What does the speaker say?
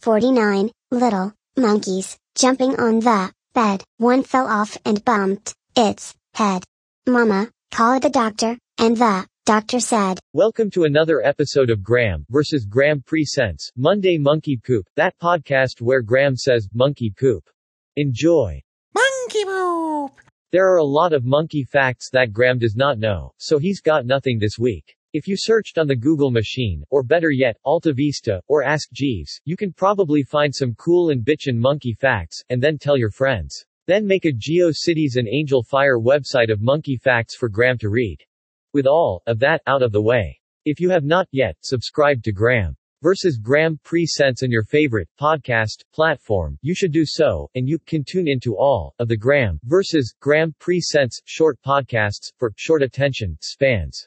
49, little, monkeys, jumping on the bed. One fell off and bumped its head. Mama, call the doctor, and the doctor said, Welcome to another episode of Graeme vs. Graeme Presents Monday Monkey Poop, that podcast where Graeme says monkey poop. Enjoy. Monkey poop! There are a lot of monkey facts that Graeme does not know, so he's got nothing this week. If you searched on the Google machine, or better yet, Alta Vista, or Ask Jeeves, you can probably find some cool and bitchin' monkey facts, and then tell your friends. Then make a GeoCities and Angel Fire website of monkey facts for Graeme to read. With all of that out of the way. If you have not yet subscribed to Graeme versus Graeme Presents and your favorite podcast platform, you should do so, and you can tune into all of the Graeme versus Graeme Presents short podcasts for short attention spans.